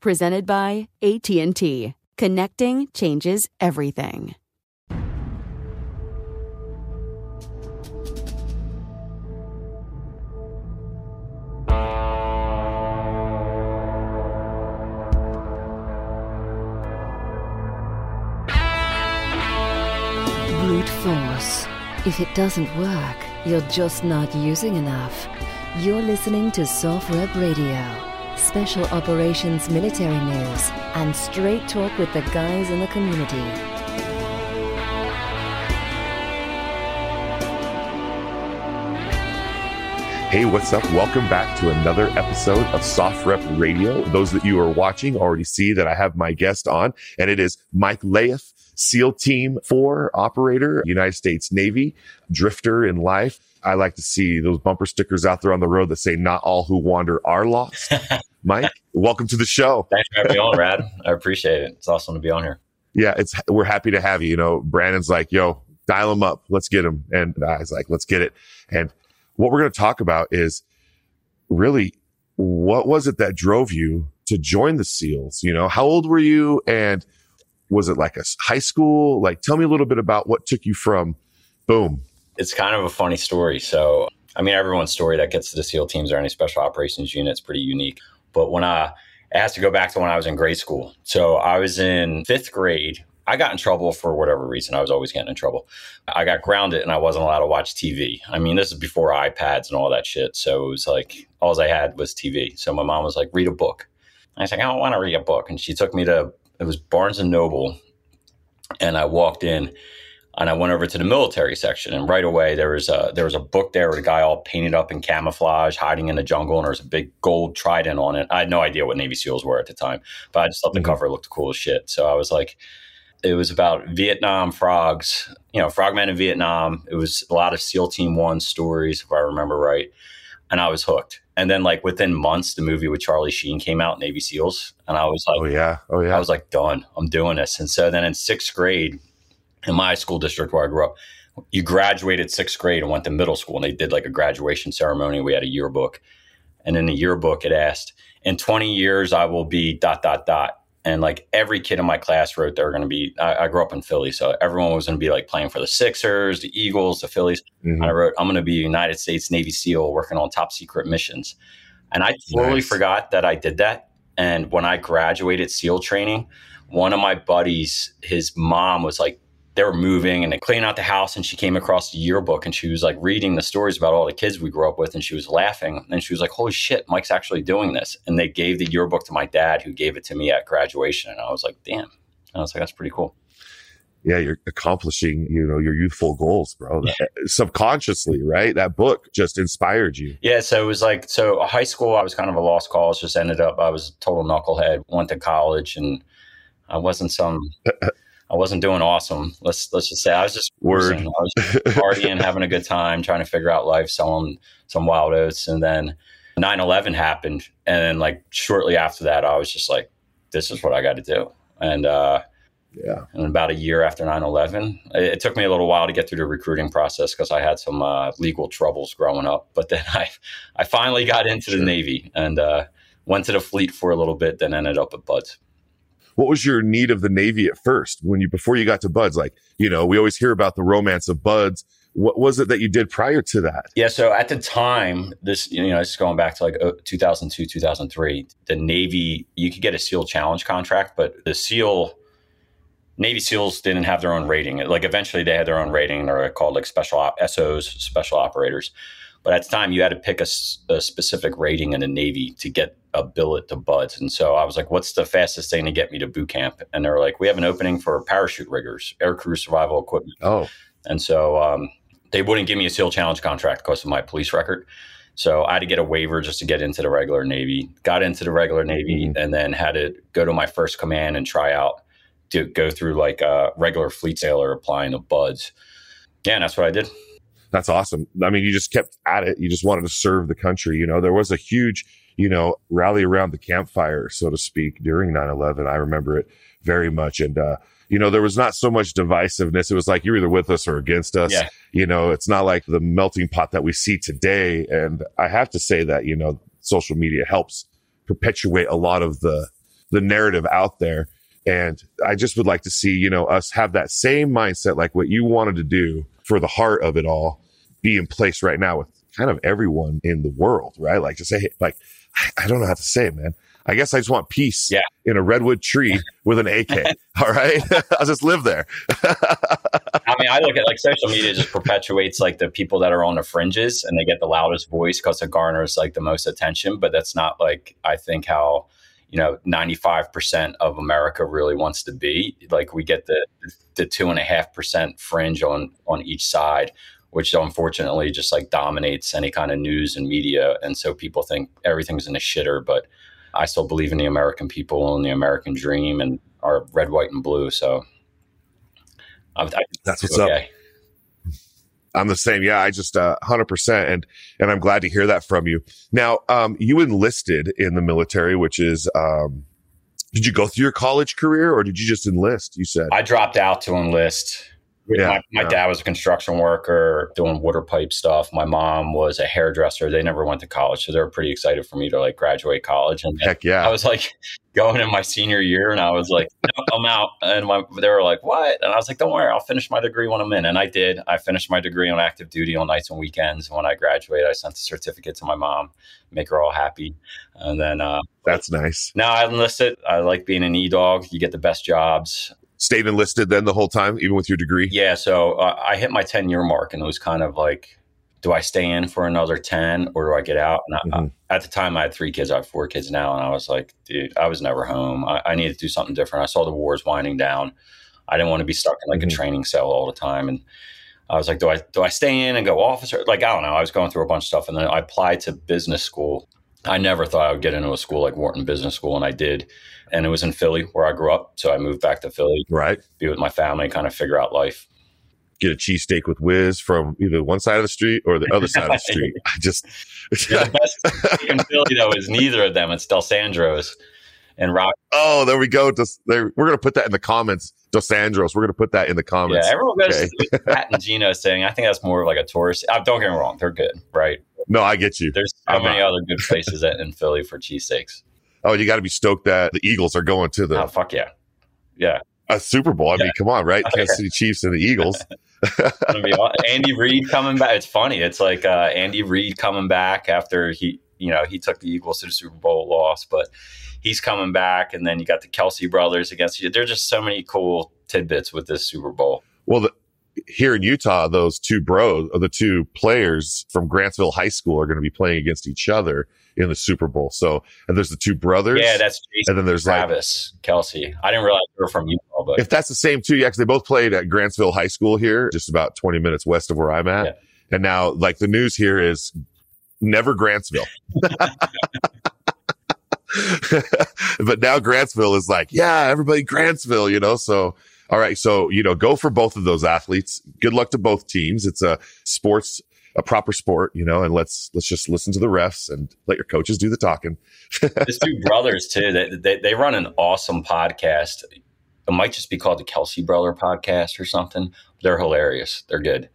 Presented by AT&T. Connecting changes everything. Brute force. If it doesn't work, you're just not using enough. You're listening to SOFREP Radio. Special Operations Military News, and straight talk with the guys in the community. Hey, what's up? Welcome back to another episode of SOFREP Radio. Those that you are watching already see that I have my guest on, and it is Mike Lahiff, SEAL Team 4 operator, United States Navy, drifter in life. I like to see those bumper stickers out there on the road that say, not all who wander are lost. Mike, welcome to the show. Thanks for having me on, Rad. I appreciate it. It's awesome to be on here. Yeah, it's we're happy to have you. You know, Brandon's like, yo, dial him up. Let's get him. And I was like, let's get it. And what we're going to talk about is really what was it that drove you to join the SEALs? You know, how old were you? And was it like a high school? Like, tell me a little bit about what took you from boom. It's kind of a funny story. So, I mean, everyone's story that gets to the SEAL teams or any special operations unit is pretty unique. But when I, it has to go back to when I was in grade school. So I was in fifth grade. I got in trouble for whatever reason. I was always getting in trouble. I got grounded and I wasn't allowed to watch TV. I mean, this is before iPads and all that shit. So it was like, all I had was TV. So my mom was like, read a book. I was like, I don't want to read a book. And she took me to, it was Barnes and Noble. And I walked in and I went over to the military section, and right away there was a there was a book there with a guy all painted up in camouflage, hiding in the jungle, and there was a big gold trident on it. I had no idea what Navy SEALs were at the time, but I just thought the mm-hmm. cover looked cool as shit. So I was like, it was about Vietnam frogs, you know, frogmen in Vietnam. It was a lot of SEAL Team One stories, if I remember right, and I was hooked. And then, like within months, the movie with Charlie Sheen came out, Navy SEALs, and I was like, "Oh yeah, oh yeah." I was like, "Done, I'm doing this." And so then in sixth grade, in my school district where I grew up, you graduated sixth grade and went to middle school, and they did like a graduation ceremony. We had a yearbook, and in the yearbook, it asked, "In 20 years, I will be dot dot dot." And like every kid in my class wrote they were going to be. I, I, grew up in Philly, so everyone was going to be like playing for the Sixers, the Eagles, the Phillies. Mm-hmm. And I wrote, "I'm going to be a United States Navy SEAL working on top secret missions." And I totally nice. forgot that I did that. And when I graduated SEAL training, one of my buddies, his mom was like they were moving and they cleaning out the house and she came across the yearbook and she was like reading the stories about all the kids we grew up with and she was laughing and she was like holy shit mike's actually doing this. And they gave the yearbook to my dad who gave it to me at graduation and i was like damn. And i was like that's pretty cool. Yeah you're accomplishing you know your youthful goals bro. Eh, eh, subconsciously right? That book just inspired you. Yeah so it was like so uh, high school i was kind of a lost cause just ended up i was a total knucklehead went to college and i wasn't some eh, I wasn't doing awesome. Let's let's just say I was just Word. I was partying, having a good time, trying to figure out life, selling some wild oats, and then 9/11 happened, and then like shortly after that, I was just like, "This is what I got to do." And uh, yeah, and about a year after 9/11, it, it, took me a little while to get through the recruiting process because I had some uh, legal troubles growing up. But then I I finally got into sure. the Navy and uh, went to the fleet for a little bit, then ended up at BUD/S what was your need of the Navy at first when you, before you got to BUD/S? Like, you know, we always hear about the romance of BUD/S. What was it that you did prior to that? Yeah. So at the time, this, you know, it's going back to like uh, 2002, 2003, the Navy, you could get a SEAL challenge contract, but the SEAL, Navy SEALs didn't have their own rating. Like eventually they had their own rating. They're called like special op- SOs, special operators. But at the time, you had to pick a, a, specific rating in the Navy to get a billet to BUD/S. And so I was like, what's the fastest thing to get me to boot camp? And they were like, we have an opening for parachute riggers, air crew survival equipment. Oh. And so um, they wouldn't give me a SEAL challenge contract because of my police record. So I had to get a waiver just to get into the regular Navy. Got into the regular Navy mm-hmm. and then had to go to my first command and try out to go through like a regular fleet sailor applying to BUD/S. Yeah, and that's what I did that's awesome. I mean, you just kept at it. You just wanted to serve the country. You know, there was a huge, you know, rally around the campfire, so to speak, during 9-11. I remember it very much. And, uh, you know, there was not so much divisiveness. It was like you're either with us or against us. Yeah. You know, it's not like the melting pot that we see today. And I have to say that, you know, social media helps perpetuate a lot of the, the narrative out there. And I just would like to see, you know, us have that same mindset, like what you wanted to do for the heart of it all be in place right now with kind of everyone in the world, right? Like to say, like, I don't know how to say it, man. I guess I just want peace yeah. in a redwood tree with an AK. all right. I'll just live there. I mean, I look at like social media just perpetuates like the people that are on the fringes and they get the loudest voice because it garners like the most attention. But that's not like, I think, how you know 95% of america really wants to be like we get the the two and a half percent fringe on on each side which unfortunately just like dominates any kind of news and media and so people think everything's in a shitter but i still believe in the american people and the american dream and our red white and blue so I, I, that's what's okay. up I'm the same. Yeah, I just uh, 100% and and I'm glad to hear that from you. Now, um, you enlisted in the military, which is um, did you go through your college career or did you just enlist? You said I dropped out to enlist. Yeah, my, my yeah. dad was a construction worker doing water pipe stuff. My mom was a hairdresser. They never went to college, so they were pretty excited for me to like graduate college. And heck yeah, I was like going in my senior year, and I was like, no, I'm out. And my, they were like, what? And I was like, don't worry, I'll finish my degree when I'm in. And I did. I finished my degree on active duty on nights and weekends. And when I graduated, I sent the certificate to my mom, make her all happy. And then uh, that's nice. Now I enlisted. I like being an e dog. You get the best jobs stayed enlisted then the whole time, even with your degree? Yeah. So uh, I hit my 10 year mark and it was kind of like, do I stay in for another 10 or do I get out? And mm-hmm. I, at the time, I had three kids. I have four kids now. And I was like, dude, I was never home. I, I needed to do something different. I saw the wars winding down. I didn't want to be stuck in like mm-hmm. a training cell all the time. And I was like, do I do I stay in and go officer? Like, I don't know. I was going through a bunch of stuff. And then I applied to business school. I never thought I would get into a school like Wharton Business School, and I did and it was in Philly where I grew up. So I moved back to Philly, right? Be with my family, kind of figure out life. Get a cheesesteak with whiz from either one side of the street or the other side of the street. I just yeah, the best in Philly though is neither of them. It's Dalessandro's and Rock. Oh, there we go. We're going to put that in the comments. Dalessandro's. We're going to put that in the comments. Yeah, everyone goes okay. to Pat and Geno saying. I think that's more of like a tourist. Uh, don't get me wrong, they're good, right? No, I get you. There's so I'm many not. other good places in Philly for cheesesteaks. Oh, you got to be stoked that the Eagles are going to the. Oh, fuck yeah. Yeah. A Super Bowl. I yeah. mean, come on, right? Kansas City Chiefs and the Eagles. Andy Reid coming back. It's funny. It's like uh, Andy Reid coming back after he, you know, he took the Eagles to the Super Bowl loss, but he's coming back. And then you got the Kelce brothers against you. There's just so many cool tidbits with this Super Bowl. Well, the, here in Utah, those two bros, or the two players from Grantsville High School are going to be playing against each other in the Super Bowl. So, and there's the two brothers. Yeah, that's Jason and then there's Travis like, Kelce. I didn't realize they were from Utah, but if that's the same two, yeah, because they both played at Grantsville High School here, just about 20 minutes west of where I'm at. Yeah. And now, like the news here is never Grantsville. but now Grantsville is like, yeah, everybody Grantsville, you know, so all right. So, you know, go for both of those athletes. Good luck to both teams. It's a sports, a proper sport, you know, and let's, let's just listen to the refs and let your coaches do the talking. There's two brothers too. They, they, they run an awesome podcast. It might just be called the Kelce Brother podcast or something. They're hilarious. They're good.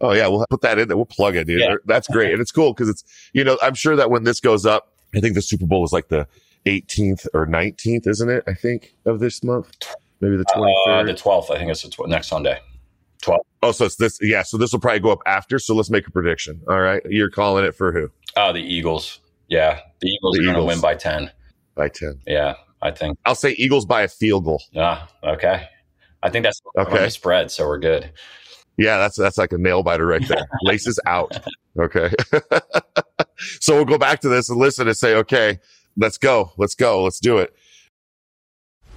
Oh yeah. We'll put that in there. We'll plug it, dude. Yeah. That's great. And it's cool because it's, you know, I'm sure that when this goes up, I think the Super Bowl is like the 18th or 19th, isn't it? I think of this month maybe the 23rd? Uh, the 12th. I think it's the tw- next Sunday. 12th. Oh, so it's this. Yeah. So this will probably go up after. So let's make a prediction. All right. You're calling it for who? Oh, the Eagles. Yeah. The Eagles the are going to win by 10. By 10. Yeah. I think. I'll say Eagles by a field goal. Ah, okay. I think that's okay. spread. So we're good. Yeah, that's that's like a nail biter right there. Laces out. Okay. so we'll go back to this and listen and say, okay, let's go. Let's go. Let's do it.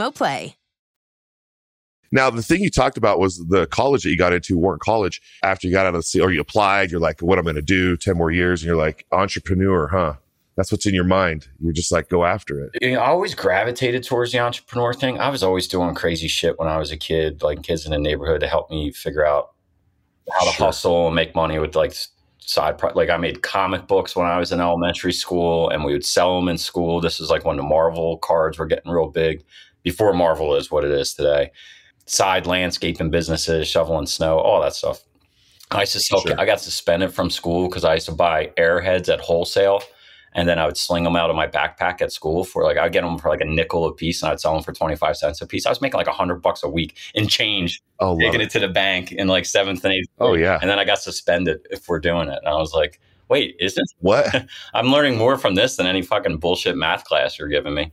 Xumo Play. Now, the thing you talked about was the college that you got into, Wharton College. After you got out of the, or you applied, you're like, what am I going to do? 10 more years. And you're like, entrepreneur, huh? That's what's in your mind. You're just like, go after it. You know, I always gravitated towards the entrepreneur thing. I was always doing crazy shit when I was a kid, like kids in the neighborhood to help me figure out how to sure. hustle and make money with like side pro- like I made comic books when I was in elementary school and we would sell them in school. This is like when the Marvel cards were getting real big before Marvel is what it is today. Side landscaping businesses, shoveling snow, all that stuff. I used to sell, sure. I got suspended from school because I used to buy airheads at wholesale and then I would sling them out of my backpack at school for like I'd get them for like a nickel a piece, and I'd sell them for twenty five cents a piece. I was making like a hundred bucks a week in change, oh, taking it. it. to the bank in like seventh and eighth. Oh yeah, and then I got suspended for doing it, and I was like, wait, is this what? I'm learning more from this than any fucking bullshit math class you're giving me.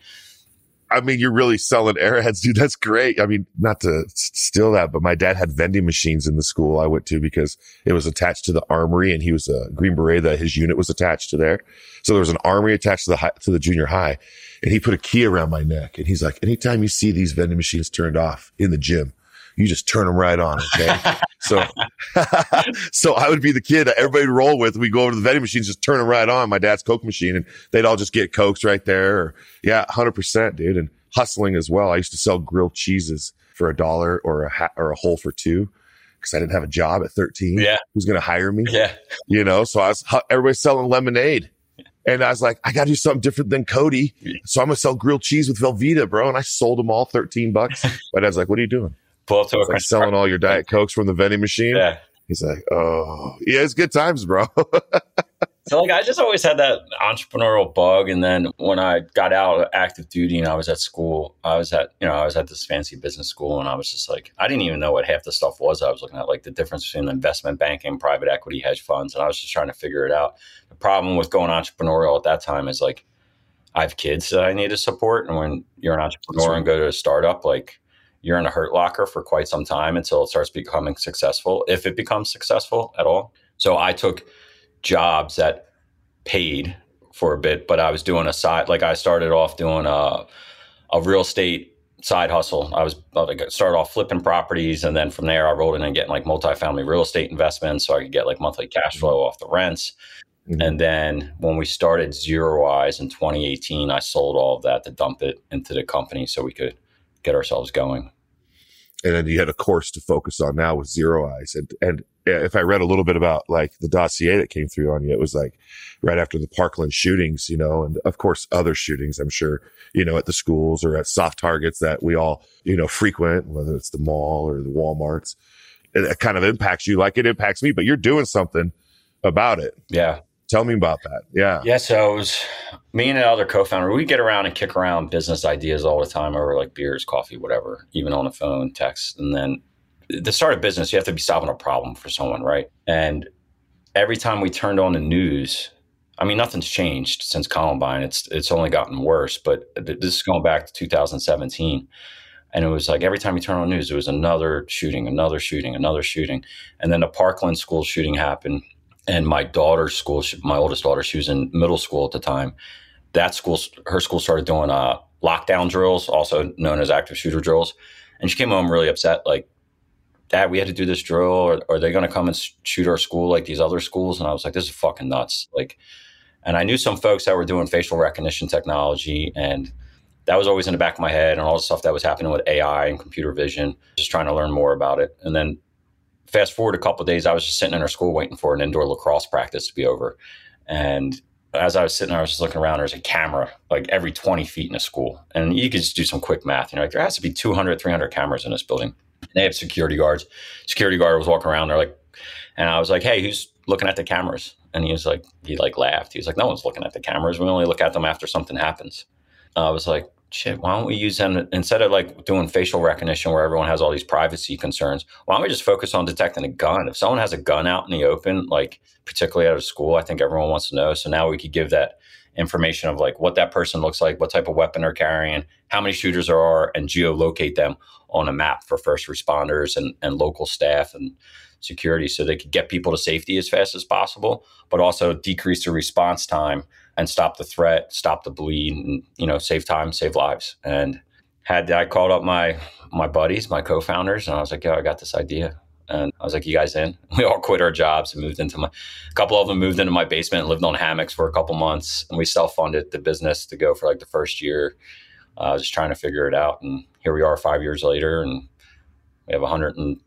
I mean, you're really selling airheads, dude. That's great. I mean, not to steal that, but my dad had vending machines in the school I went to because it was attached to the armory and he was a Green Beret that his unit was attached to there. So there was an armory attached to the high, to the junior high and he put a key around my neck and he's like, anytime you see these vending machines turned off in the gym, you just turn them right on. Okay. so, so I would be the kid that everybody would roll with. We go over to the vending machines, just turn them right on. My dad's Coke machine and they'd all just get Cokes right there. Or, yeah, hundred percent, dude. And hustling as well. I used to sell grilled cheeses for a dollar or a hat or a whole for two. because I didn't have a job at 13. Yeah. Who's going to hire me? Yeah. You know, so I was, everybody's selling lemonade. And I was like, I got to do something different than Cody. So I'm going to sell grilled cheese with Velveeta, bro. And I sold them all 13 bucks. But I was like, what are you doing? Pull up to a Like selling all your Diet Cokes from the vending machine. Yeah. He's like, oh, yeah, it's good times, bro. So like I just always had that entrepreneurial bug, and then when I got out of active duty and I was at school, I was at you know I was at this fancy business school, and I was just like I didn't even know what half the stuff was. I was looking at like the difference between investment banking, private equity, hedge funds, and I was just trying to figure it out. The problem with going entrepreneurial at that time is like I have kids that I need to support, and when you're an entrepreneur and go to a startup, like you're in a hurt locker for quite some time until it starts becoming successful, if it becomes successful at all. So I took jobs that paid for a bit, but I was doing a side, like I started off doing a, a real estate side hustle. I was like, started off flipping properties. And then from there, I rolled in and getting like multifamily real estate investments so I could get like monthly cash flow off the rents. Mm-hmm. And then when we started ZeroEyes in 2018, I sold all of that to dump it into the company so we could get ourselves going. and then you had a course to focus on now with ZeroEyes. And and if I read a little bit about like the dossier that came through on you, it was like right after the Parkland shootings, you know, and of course other shootings, I'm sure, you know, at the schools or at soft targets that we all, you know, frequent, whether it's the mall or the Walmarts. It, it kind of impacts you like it impacts me, but you're doing something about it. Yeah. Tell me about that. Yeah. Yeah, so it was me and another co-founder. We get around and kick around business ideas all the time over like beers, coffee, whatever, even on the phone, text. And then to start a business, you have to be solving a problem for someone, right? And every time we turned on the news, I mean, nothing's changed since Columbine. It's it's only gotten worse. But th- this is going back to 2017, and it was like every time you turn on news, there was another shooting, another shooting, another shooting, and then the Parkland school shooting happened and my daughter's school, she, my oldest daughter, she was in middle school at the time. That school, her school started doing uh, lockdown drills, also known as active shooter drills. And she came home really upset, like, Dad, we had to do this drill. Or, are they going to come and shoot our school like these other schools? And I was like, this is fucking nuts. Like, and I knew some folks that were doing facial recognition technology, and that was always in the back of my head, and all the stuff that was happening with AI and computer vision. Just trying to learn more about it, and then fast forward a couple days, I was just sitting in our school waiting for an indoor lacrosse practice to be over. And as I was sitting there, I was just looking around, there's a camera like every 20 feet in a school. And you could just do some quick math. You know, like there has to be 200, 300 cameras in this building. They have security guards. Security guard was walking around. They're like, and I was like, hey, who's looking at the cameras? And he was like, he like laughed. He was like, no one's looking at the cameras. We only look at them after something happens. I was like, shit, why don't we use them instead of like doing facial recognition where everyone has all these privacy concerns? Why don't we just focus on detecting a gun? If someone has a gun out in the open, like particularly out of school, I think everyone wants to know. So now we could give that information of like what that person looks like, what type of weapon they're carrying, how many shooters there are, and geolocate them on a map for first responders and, and local staff and security so they could get people to safety as fast as possible, but also decrease the response time and stop the threat, stop the bleed, and you know, save time, save lives. And had I called up my my buddies, my co-founders, and I was like, "Yo, I got this idea." And I was like, "You guys in?" We all quit our jobs and moved into my. A couple of them moved into my basement and lived on hammocks for a couple months, and we self-funded the business to go for like the first year. Uh, just trying to figure it out, and here we are, five years later, and we have 100 and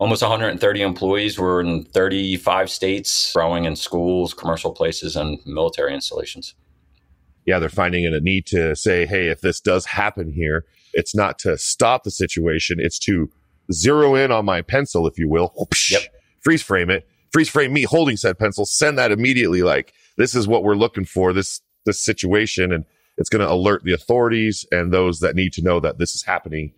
almost 130 employees. We're in 35 states, growing in schools, commercial places, and military installations. Yeah, they're finding a need to say, hey, if this does happen here, it's not to stop the situation, it's to zero in on my pencil, if you will. Yep. Freeze frame it, freeze frame me holding said pencil, send that immediately. Like, this is what we're looking for, this, this situation. And it's going to alert the authorities and those that need to know that this is happening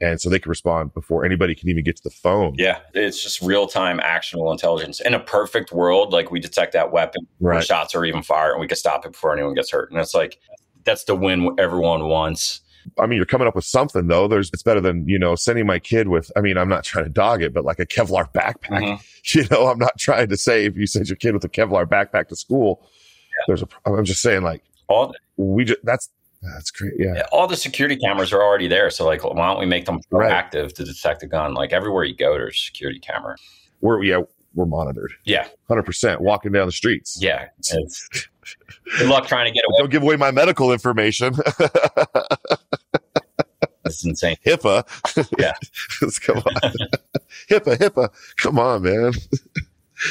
and so they can respond before anybody can even get to the phone. Yeah, it's just real time actionable intelligence. In a perfect world, like we detect that weapon, right. shots are even fired, and we can stop it before anyone gets hurt. And it's like that's the win everyone wants. I mean, you're coming up with something though. There's it's better than you know sending my kid with. I mean, I'm not trying to dog it, but like a Kevlar backpack. Mm-hmm. You know, I'm not trying to say if you send your kid with a Kevlar backpack to school, yeah. there's a. I'm just saying like all we just that's that's great. Yeah. All the security cameras are already there. So like, why don't we make them proactive right. to detect a gun? Like everywhere you go, there's a security camera. We're, yeah, we're monitored. Yeah. 100% walking down the streets. Yeah. good luck trying to get away. Don't give away my medical information. It's insane. HIPAA. Yeah. come on. HIPAA, HIPAA. Come on, man.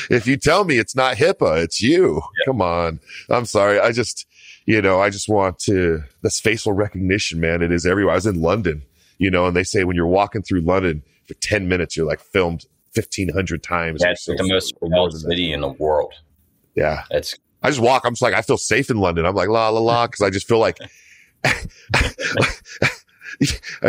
if you tell me it's not HIPAA, it's you. Yeah. Come on. I'm sorry. I just, you know, I just want to, this facial recognition, man. It is everywhere. I was in London, you know, and they say when you're walking through London for 10 minutes, you're like filmed 1500 times. That's so, the most surveilled city in the world. Yeah. It's, I just walk. I'm just like, I feel safe in London. I'm like, la, la, la. Cause I just feel like, do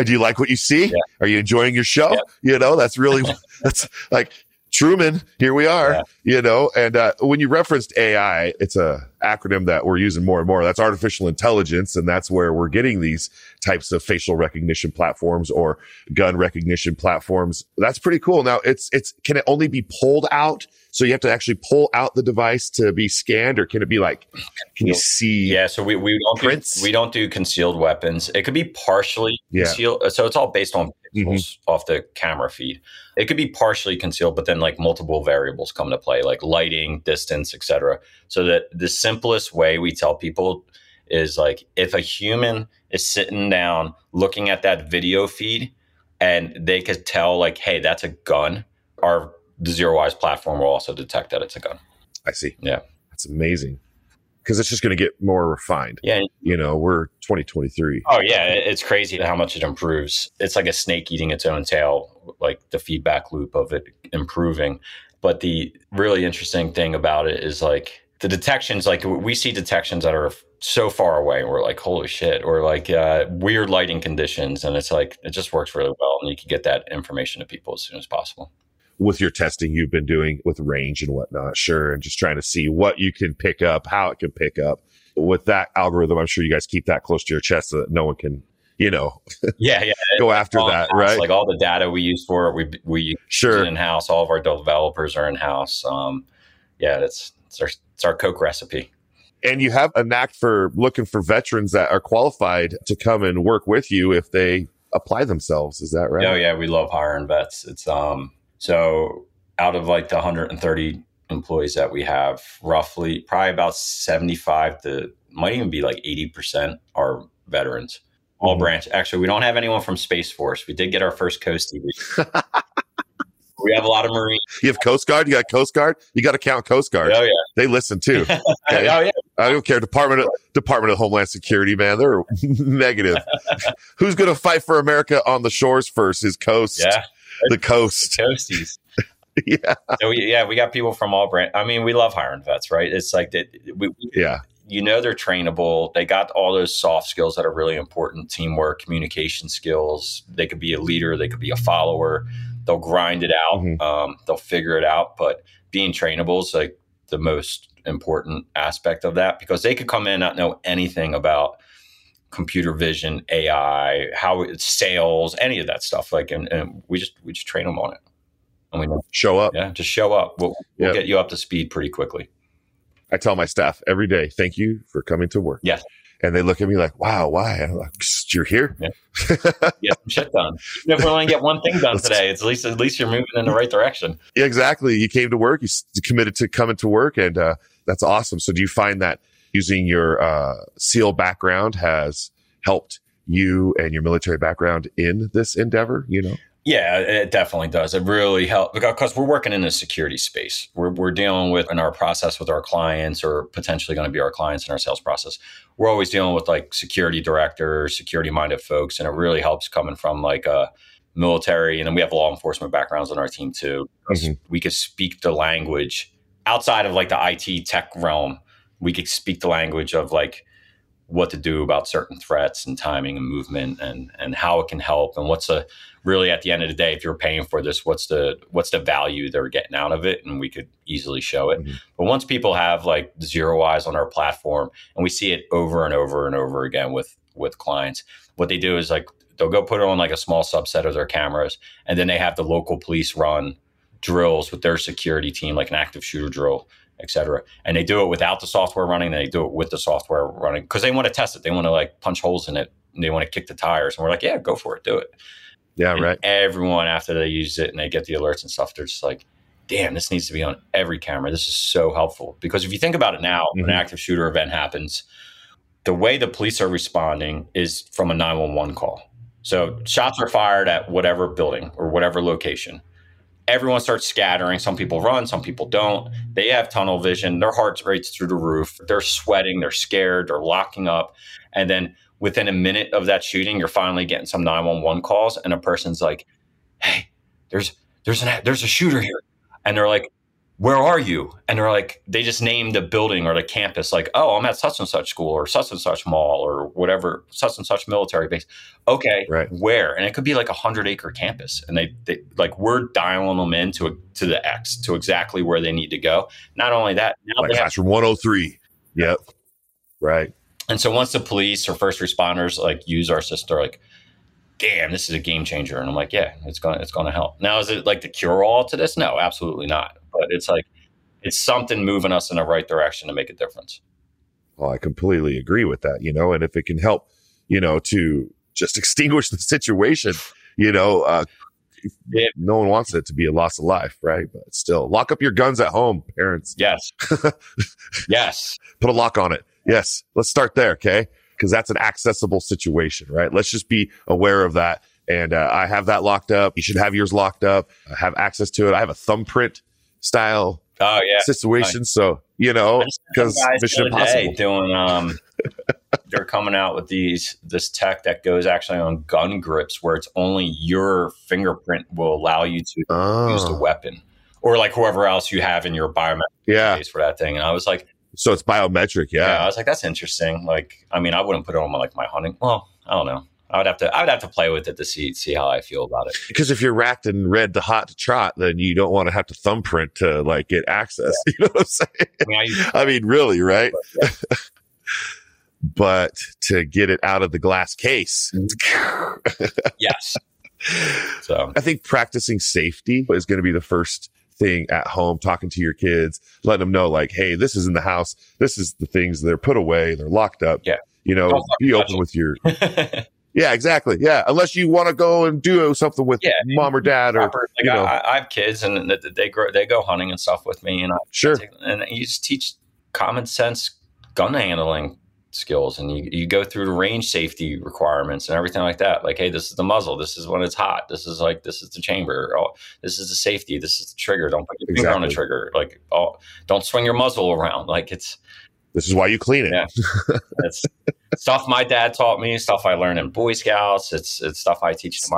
you like what you see? Yeah. Are you enjoying your show? Yeah. You know, that's really, that's like, Truman, here we are, yeah. you know, and, uh, when you referenced AI, it's a acronym that we're using more and more. That's artificial intelligence. And that's where we're getting these types of facial recognition platforms or gun recognition platforms. That's pretty cool. Now it's, it's, can it only be pulled out? So you have to actually pull out the device to be scanned or can it be like, can you see? Yeah. So we, we don't, prints? Do, we don't do concealed weapons. It could be partially yeah. concealed. So it's all based on mm-hmm. off the camera feed. It could be partially concealed, but then like multiple variables come into play, like lighting, distance, etc. So that the simplest way we tell people is like if a human is sitting down looking at that video feed and they could tell like, hey, that's a gun, our ZeroEyes platform will also detect that it's a gun. I see. Yeah. That's amazing because it's just going to get more refined. Yeah. You know, we're 2023. Oh, yeah. It's crazy how much it improves. It's like a snake eating its own tail, like the feedback loop of it improving. But the really interesting thing about it is like the detections, like we see detections that are so far away. We're like, holy shit, or like uh, weird lighting conditions. And it's like, it just works really well. And you can get that information to people as soon as possible with your testing you've been doing with range and whatnot. Sure. And just trying to see what you can pick up, how it can pick up. With that algorithm, I'm sure you guys keep that close to your chest so that no one can, you know, yeah, yeah, go after that, right? Like all the data we use for it, we we sure in house. All of our developers are in house. Um, yeah, it's it's our it's our Coke recipe. And you have a knack for looking for veterans that are qualified to come and work with you if they apply themselves. Is that right? Oh yeah, we love hiring vets. It's um so out of like the 130 employees that we have, roughly probably about 75 to might even be like 80% are veterans. All mm-hmm. branch. Actually, we don't have anyone from Space Force. We did get our first Coast TV. we have a lot of Marines. You have Coast Guard. You got Coast Guard. You got to count Coast Guard. Oh yeah, they listen too. Okay? oh yeah. I don't care. Department of Department of Homeland Security, man, they're negative. Who's going to fight for America on the shores first? Is Coast. Yeah the coast. The coasties. yeah. So we, yeah, we got people from all brand. I mean, we love hiring vets, right? It's like that. We, yeah. You know they're trainable. They got all those soft skills that are really important: teamwork, communication skills. They could be a leader. They could be a follower. They'll grind it out. Mm-hmm. Um, they'll figure it out. But being trainable is like the most important aspect of that because they could come in not know anything about computer vision, AI, how it's sales, any of that stuff. Like, and, and we just we just train them on it. And we know show up. Yeah, just show up. We'll, we'll get you up to speed pretty quickly. I tell my staff every day, thank you for coming to work. Yes. And they look at me like, wow, why? I'm like, you're here. Yeah. get some shit done. Even if we only get one thing done today, it's at least, at least you're moving in the right direction. Yeah, exactly. You came to work, you committed to coming to work and, uh, that's awesome. So do you find that using your uh, SEAL background has helped you and your military background in this endeavor? You know. Yeah, it definitely does. It really helps because we're working in a security space. We're, we're dealing with in our process with our clients or potentially going to be our clients in our sales process. We're always dealing with like security directors, security minded folks, and it really helps coming from like a military. And then we have law enforcement backgrounds on our team too. Mm-hmm. We could speak the language outside of like the IT tech realm. We could speak the language of like what to do about certain threats and timing and movement and and how it can help and what's a really at the end of the day if you're paying for this what's the what's the value they're getting out of it and we could easily show it mm-hmm. but once people have like zero eyes on our platform and we see it over and over and over again with with clients what they do is like they'll go put it on like a small subset of their cameras and then they have the local police run drills with their security team like an active shooter drill etc. And they do it without the software running. They do it with the software running because they want to test it. They want to like punch holes in it. And they want to kick the tires. And we're like, yeah, go for it, do it. Yeah, and right. Everyone after they use it and they get the alerts and stuff, they're just like, damn, this needs to be on every camera. This is so helpful because if you think about it now, mm-hmm. when an active shooter event happens, the way the police are responding is from a 911 call. So shots are fired at whatever building or whatever location. Everyone starts scattering. Some people run, some people don't. They have tunnel vision. Their heart rate's through the roof. They're sweating. They're scared. They're locking up. And then within a minute of that shooting, you're finally getting some 911 calls, and a person's like, "Hey, there's there's an there's a shooter here," and they're like, where are you? And they're like, they just named the building or the campus, like, oh, I'm at such and such school or such and such mall or whatever, such and such military base. Okay, Right. where? And it could be like a hundred acre campus, and they, they like we're dialing them in to to the X to exactly where they need to go. Not only that, now Like they have classroom 103. Yep. Right. and so once the police or first responders like use our system, they're like, damn, this is a game changer. And I'm like, yeah, it's gonna it's gonna help. Now is it like the cure all to this? No, absolutely not. But it's like it's something moving us in the right direction to make a difference. Well, I completely agree with that, you know, and if it can help, you know, to just extinguish the situation, you know, uh, Yeah. no one wants it to be a loss of life, right? But still, lock up your guns at home, parents. Yes. yes. Put a lock on it. Yes. Let's start there, okay? Because that's an accessible situation, right? Let's just be aware of that. And uh, I have that locked up. You should have yours locked up. I have access to it. I have a thumbprint style Oh yeah. situation. So, you know, because Mission the other day Impossible. doing um they're coming out with these this tech that goes actually on gun grips where it's only your fingerprint will allow you to use the Oh, weapon or like whoever else you have in your biometric yeah. case for that thing. And I was like, So it's biometric. yeah. I was like, that's interesting. Like, I mean, I wouldn't put it on my, like my hunting. Well, I don't know. I would have to. I would have to play with it to see see how I feel about it. Because if you're racked and red to hot to trot, then you don't want to have to thumbprint to like get access. You know what I'm saying? I mean, I I mean, really, right? but to get it out of the glass case, mm-hmm. yes. So I think practicing safety is going to be the first thing at home, talking to your kids, letting them know, like, hey, this is in the house. This is the things they're put away. They're locked up. Yeah. You know, be open with your. Yeah, exactly. Yeah. Unless you want to go and do something with Yeah, mom or dad or, proper, like you know, I, I have kids and they grow, they go hunting and stuff with me, and I sure. take- and you just teach common sense gun handling skills, and you you go through the range safety requirements and everything like that. Like, hey, this is the muzzle. This is when it's hot. This is like this is the chamber. Oh, this is the safety. This is the trigger. Don't put your finger on the trigger. Like, oh, don't swing your muzzle around. Like it's This is why you clean it. Yeah. it's stuff my dad taught me. Stuff I learned in Boy Scouts. It's it's stuff I teach to my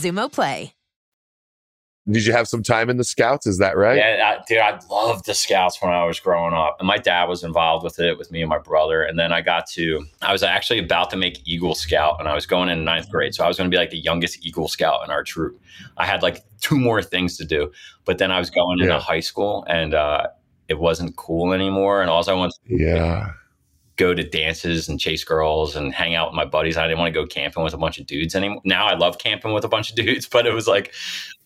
Xumo Play. did you have some time in the scouts? Is that right? Yeah, I, dude, I loved the scouts when I was growing up, and my dad was involved with it with me and my brother. And then I got to, I was actually about to make Eagle Scout, and I was going in ninth grade, so I was going to be like the youngest Eagle Scout in our troop. I had like two more things to do, but then I was going into Yeah. high school, and uh, it wasn't cool anymore. And all I wanted to do Yeah. Go to dances and chase girls and hang out with my buddies. I didn't want to go camping with a bunch of dudes anymore. Now I love camping with a bunch of dudes, but it was like,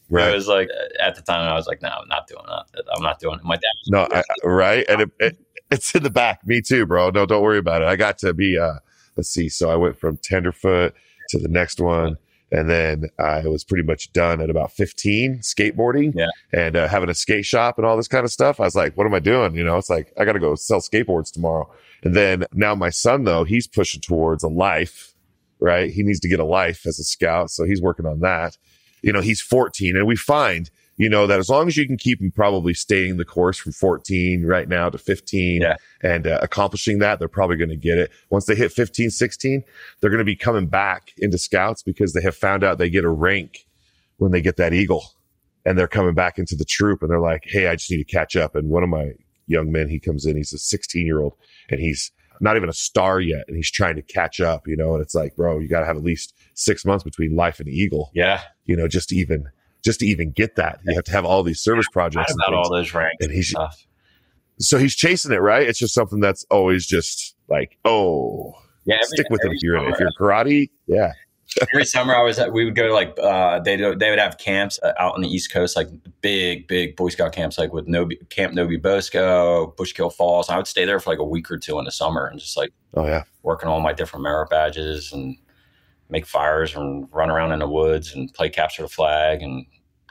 Right. it was like at the time I was like, no, I'm not doing that. I'm not doing it. My dad. No, I- right. And it, it, it's in the back. Me too, bro. No, don't worry about it. I got to be, uh, let's see. So I went from tenderfoot to the next one. And then I was pretty much done at about 15 skateboarding Yeah. and uh, having a skate shop and all this kind of stuff. I was like, what am I doing? You know, it's like, I got to go sell skateboards tomorrow. And then now my son, though, he's pushing towards a life, right? He needs to get a life as a scout. So he's working on that. You know, he's 14 and we find, you know, that as long as you can keep them probably staying the course from 14 right now to 15 Yeah. and uh, accomplishing that, they're probably going to get it. Once they hit 15, 16, they're going to be coming back into scouts because they have found out they get a rank when they get that eagle and they're coming back into the troop and they're like, Hey, I just need to catch up. And one of my young men, he comes in, he's a 16 year old and he's not even a star yet. And he's trying to catch up, you know, and it's like, bro, you got to have at least six months between life and eagle, Yeah. you know, just even, just to even get that. You have to have all these service projects. and about all those ranks And and he's- stuff. So he's chasing it, right? It's just something that's always just like, oh, Yeah. Every, stick with it if you're in. If you're karate, yeah. every summer I was at, we would go to like uh, they they would have camps uh, out on the East Coast, like big big Boy Scout camps, like with Nobi, Camp Nobi Bosco, Bushkill Falls. I would stay there for like a week or two in the summer and just like Oh yeah. working on all my different merit badges and make fires and run around in the woods and play capture the flag and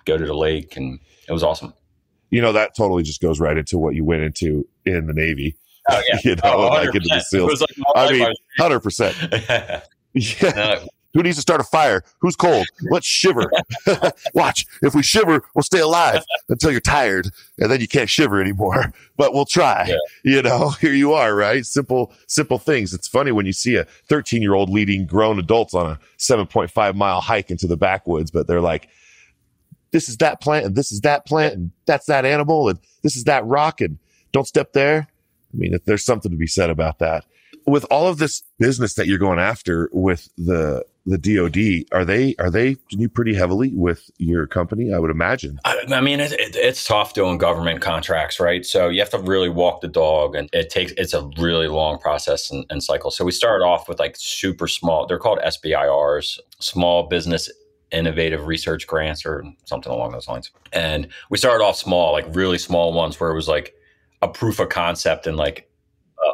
go to the lake and it was awesome. You know, that totally just goes right into what you went into in the Navy. Oh yeah, You know, oh, like into the 100%. SEALs. Like I mean, hundred percent. Yeah. No, Who needs to start a fire? Who's cold? Let's shiver. Watch. If we shiver, we'll stay alive until you're tired and then you can't shiver anymore. But we'll try. Yeah. You know, here you are, right? Simple, simple things. It's funny when you see a 13 year old leading grown adults on a 7.5 mile hike into the backwoods, but they're like, this is that plant and this is that plant and that's that animal and this is that rock and don't step there. I mean, there's something to be said about that. With all of this business that you're going after with the the DoD, are they are they you pretty heavily with your company? I would imagine. I, I mean, it, it, it's tough doing government contracts, right? So you have to really walk the dog, and it takes it's a really long process and, and cycle. So we started off with like super small. They're called SBIRs, Small Business Innovative Research Grants, or something along those lines. And we started off small, like really small ones, where it was like a proof of concept and like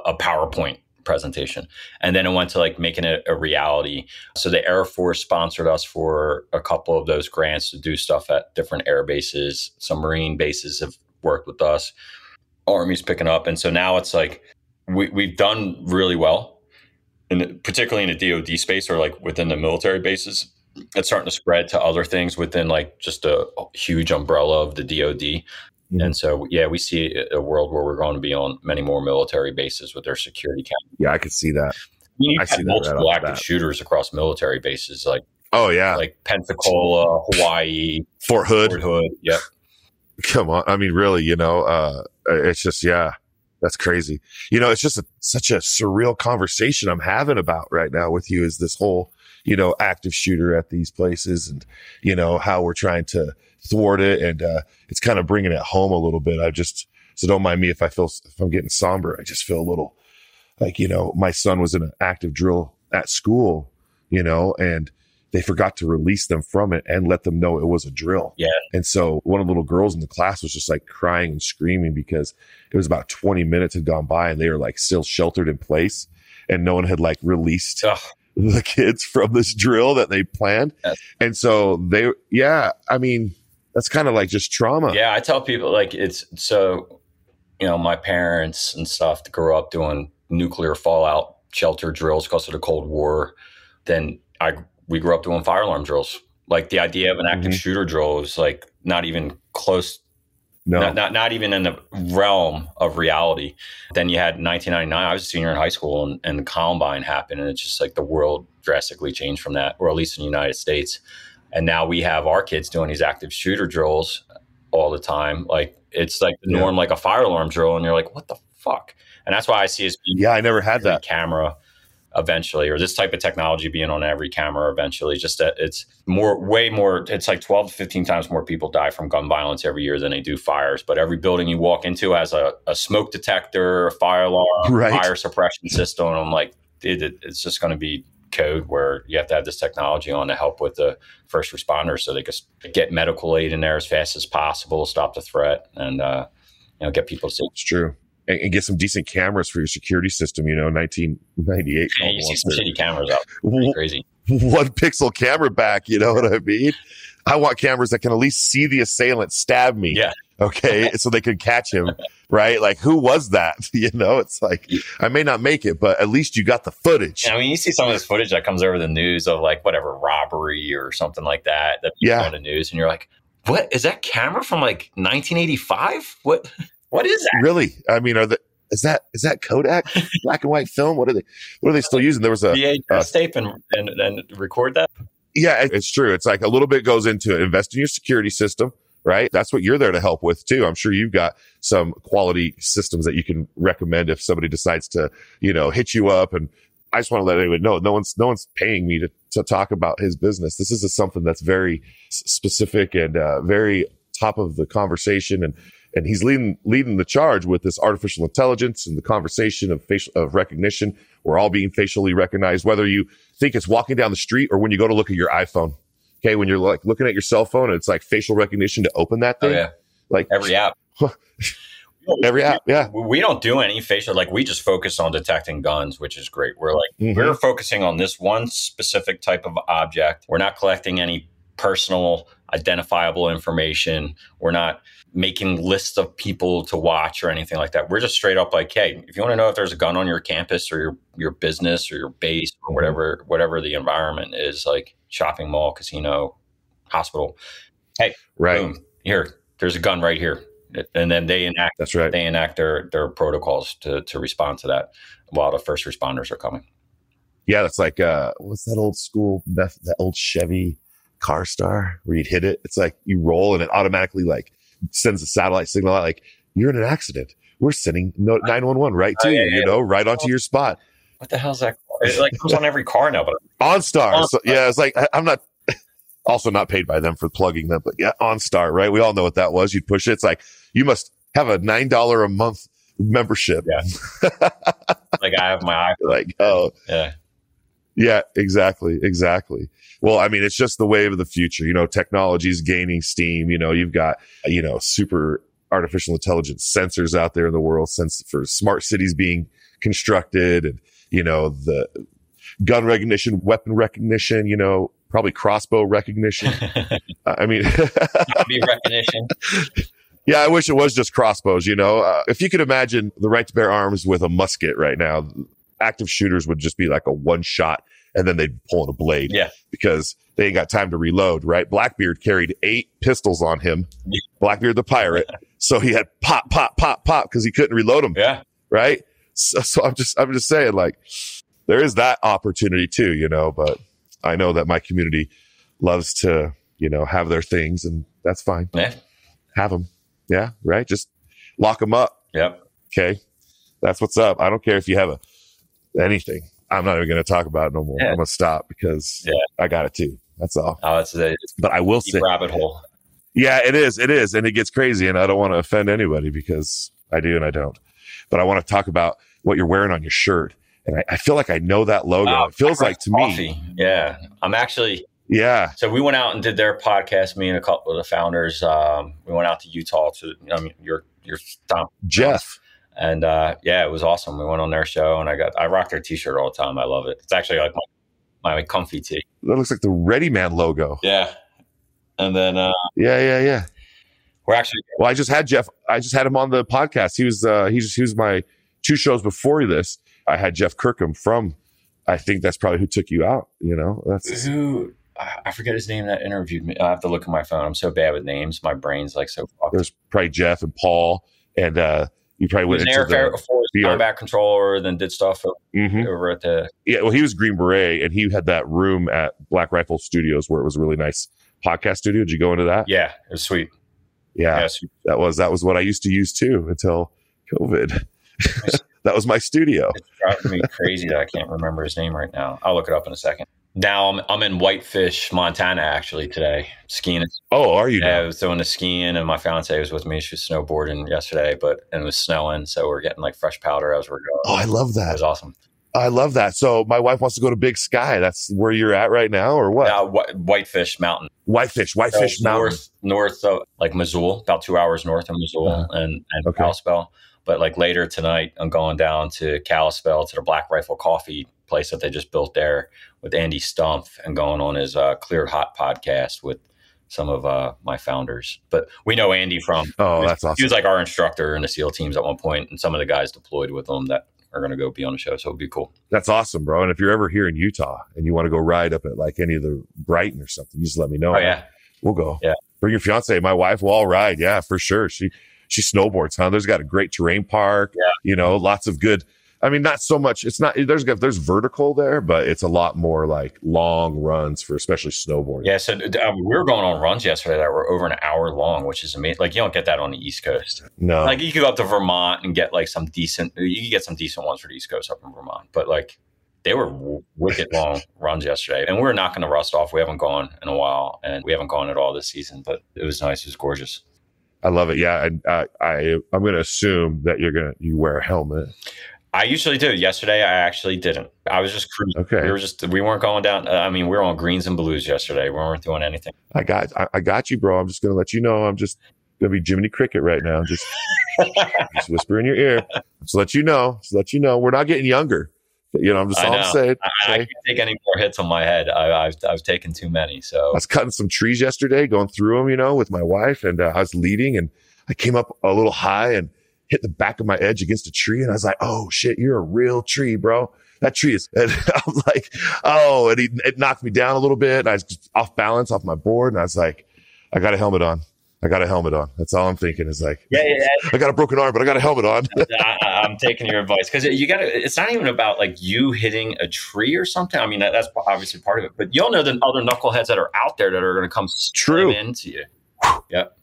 a, a PowerPoint presentation. And then it went to like making it a reality. So the Air Force sponsored us for a couple of those grants to do stuff at different air bases. Some Marine bases have worked with us. Army's picking up. And so now it's like we, we've done really well, and particularly in the DoD space or like within the military bases. It's starting to spread to other things within like just a huge umbrella of the DoD. Mhm. And so, yeah, we see a- world where we're going to be on many more military bases with their security cameras. Yeah, I could see that. You I see that right multiple active shooters across military bases, like Oh yeah, like Pensacola, Hawaii, Fort Hood. Fort Hood. Yep. Come on, I mean, really, you know, uh, it's just yeah, that's crazy. You know, it's just a, such a surreal conversation I'm having about right now with you. Is this whole you know active shooter at these places, and you know how we're trying to thwart it, and uh, it's kind of bringing it home a little bit. I just so don't mind me if I feel if I'm getting somber. I just feel a little like you know my son was in an active drill at school, you know, and they forgot to release them from it and let them know it was a drill. Yeah. And so one of the little girls in the class was just like crying and screaming because it was about 20 minutes had gone by and they were like still sheltered in place and no one had like released Ugh. The kids from this drill that they planned. Yes. And so they, yeah, I mean, that's kind of like just trauma. Yeah, I tell people like it's so, you know, my parents and stuff grew up doing nuclear fallout shelter drills because of the Cold War. Then I we grew up doing fire alarm drills. Like the idea of an active Mhm. shooter drill was like not even close No. not, not not even in the realm of reality. Then you had 1999. I was a senior in high school, and, and Columbine happened, and it's just like the world drastically changed from that, or at least in the United States. And now we have our kids doing these active shooter drills all the time. Like it's like the Yeah. norm, like a fire alarm drill, and you're like, what the fuck? And that's why I see being Yeah, I never had that. camera eventually, or this type of technology being on every camera eventually. Just that it's more, way more. It's like twelve to fifteen times more people die from gun violence every year than they do fires. But every building you walk into has a, a smoke detector, a fire alarm, Right. fire suppression system. And I'm like, dude, it, it's just going to be code where you have to have this technology on to help with the first responders so they can get medical aid in there as fast as possible, stop the threat, and uh, you know get people safe. It's true. And, and get some decent cameras for your security system. You know, 1998. And you see some shitty cameras out, crazy. one pixel camera back. You know what I mean? I want cameras that can at least see the assailant stab me. Yeah. Okay. so they can catch him. Right. Like who was that? You know, it's like, I may not make it, but at least you got the footage. I mean, you see some of this footage that comes over the news of like whatever robbery or something like that that Yeah. on the news, and you're like, "What is that camera from like 1985? What what is that?" Really? I mean, are the, is that, is that Kodak black and white film? What are they, what are they still using? There was a, VHS uh, tape and, and and record that. Yeah, it's true. It's like a little bit goes into it. Invest in your security system, right? That's what you're there to help with too. I'm sure you've got some quality systems that you can recommend if somebody decides to, you know, hit you up. And I just want to let anyone know, no one's, no one's paying me to, to talk about his business. This is a, something that's very specific and, uh, very top of the conversation. And, and he's leading, leading the charge with this artificial intelligence and the conversation of facial, of recognition. We're all being facially recognized, whether you think it's walking down the street or when you go to look at your iPhone. Okay. When you're like looking at your cell phone and it's like facial recognition to open that thing. Oh thing. yeah, Like every app. every app. Yeah. We don't do any facial. Like we just focus on detecting guns, which is great. We're like Mhm. we're focusing on this one specific type of object. We're not collecting any personal identifiable information. We're not making lists of people to watch or anything like that. We're just straight up like, hey, if you want to know if there's a gun on your campus or your your business or your base or whatever whatever the environment is, like shopping mall, casino, hospital, hey, Right. boom, here, there's a gun right here. And then they enact That's right. they enact their their protocols to to respond to that while the first responders are coming. Yeah. That's like, uh, what's that old school, that old Chevy car star where you'd hit it? It's like you roll and it automatically like sends a satellite signal out like you're in an accident. We're sending uh, 911 right to Oh, yeah, you, you yeah. know, right onto your spot. What the hell's that? It like comes on every car now, but OnStar. So, yeah, it's like I, I'm not also not paid by them for plugging them, but yeah, OnStar, right? We all know what that was. You'd push it. It's like you must have a nine dollar a month membership. Yeah. like I have my iPhone. like, oh, yeah. Yeah, exactly, exactly. Well, I mean, it's just the wave of the future. You know, technology is gaining steam. You know, you've got you know super artificial intelligence sensors out there in the world, sense for smart cities being constructed, and you know the gun recognition, weapon recognition. You know, probably crossbow recognition. I mean, recognition. yeah, I wish it was just crossbows. You know, uh, if you could imagine the right to bear arms with a musket right now, active shooters would just be like a one shot, and then they'd pull in a blade Yeah. because they ain't got time to reload. Right? Blackbeard carried eight pistols on him. Yeah. Blackbeard the pirate, so he had pop, pop, pop, pop because he couldn't reload them. Yeah. Right? So, so I'm just, I'm just saying, like, there is that opportunity too, you know. But I know that my community loves to, you know, have their things, and that's fine Yeah. have them. Yeah, right. Just lock them up. Yep. Okay, that's what's up. I don't care if you have a anything. I'm not even going to talk about it no more. Yeah. I'm going to stop because Yeah. I got it too. That's all. Oh, it's a But I will say, rabbit hole. yeah, it is. It is, and it gets crazy. And I don't want to offend anybody because I do and I don't. But I want to talk about what you're wearing on your shirt. And I, I feel like I know that logo. Oh, it feels like to me, coffee. Yeah. I'm actually yeah, so we went out and did their podcast, me and a couple of the founders. Um, we went out to Utah to I mean your your stomp Jeff. And uh, yeah, it was awesome. We went on their show and I got I rock their t shirt all the time. I love it. It's actually like my, my comfy tee. That looks like the ReadyMan logo. Yeah. And then uh, Yeah, yeah, yeah. we're actually Well, I just had Jeff. I just had him on the podcast. He was uh, just—he was my two shows before this. I had Jeff Kirkham from. I think that's probably who took you out. You know, that's who I I forget his name that interviewed me. I have to look at my phone. I'm so bad with names. My brain's like so fucked. there's probably Jeff and Paul, and uh, you probably went was an into the. before combat controller, then did stuff Mhm. over at the Yeah, well, he was Green Beret, and he had that room at Black Rifle Studios where it was a really nice podcast studio. Did you go into that? Yeah, it was sweet. Yeah, Yeah, sweet. that was that was what I used to use too until COVID. that was my studio. It's driving me crazy that I can't remember his name right now. I'll look it up in a second. Now I'm I'm in Whitefish, Montana, actually today skiing. Oh, are you? Yeah, I was doing the skiing, and my fiance was with me. She was snowboarding yesterday, but and it was snowing, so we're getting like fresh powder as we're going. Oh, I love that. It was awesome. I love that. So my wife wants to go to Big Sky. That's where you're at right now, or what? Wh- Whitefish Mountain, Whitefish, Whitefish So Mountain. north north of like Missoula, about two hours north of Missoula Uh-huh. and and Okay. Kalispell. But like later tonight, I'm going down to Kalispell to the Black Rifle Coffee place that they just built there with Andy Stumpf and going on his uh, Cleared Hot podcast with some of uh, my founders. But we know Andy from Oh, that's awesome. He was like our instructor in the SEAL teams at one point, and some of the guys deployed with him that are going to go be on the show. So it'd be cool. That's awesome, bro. And if you're ever here in Utah and you want to go ride up at like any of the Brighton or something, you just let me know. Oh yeah, We'll go. Yeah. Bring your fiance. My wife will all ride. Yeah, for sure. She she snowboards, huh? There's got a great terrain park. Yeah. You know, lots of good. I mean, not so much. It's not there's there's vertical there, but it's a lot more like long runs for especially snowboarding. yeah. So um, we were going on runs yesterday that were over an hour long, which is amazing. Like you don't get that on the East Coast. No. Like you could go up to Vermont and get like some decent. You could get some decent ones for the East Coast up in Vermont, but like they were w- wicked long runs yesterday, and we are knocking the rust off. We haven't gone in a while, and we haven't gone at all this season, but it was nice. It was gorgeous. I love it. Yeah, and uh, I I'm going to assume that you're gonna you wear a helmet. I usually do. Yesterday, I actually didn't. I was just cruising. Okay. We were just we weren't going down. Uh, I mean, we were on greens and blues yesterday. We weren't doing anything. I got I, I got you, bro. I'm just going to let you know. I'm just going to be Jiminy Cricket right now. Just just whisper in your ear. Just let you know. Just let you know. We're not getting younger. You know, I'm just all I'm saying. I, I can't take any more hits on my head. I, I've I've taken too many. So I was cutting some trees yesterday, going through them, you know, with my wife, and uh, I was leading, and I came up a little high and hit the back of my edge against a tree, and I was like, "Oh shit, you're a real tree, bro." That tree is, and I'm like, "Oh," and he, it knocked me down a little bit, and I was just off balance off my board, and I was like, "I got a helmet on. I got a helmet on." That's all I'm thinking is like, yeah, yeah, I got a broken arm, but I got a helmet on. I, I'm taking your advice because you got to. It's not even about like you hitting a tree or something. I mean, that, that's obviously part of it, but you'll know the other knuckleheads that are out there that are going to come True. into you. Yep.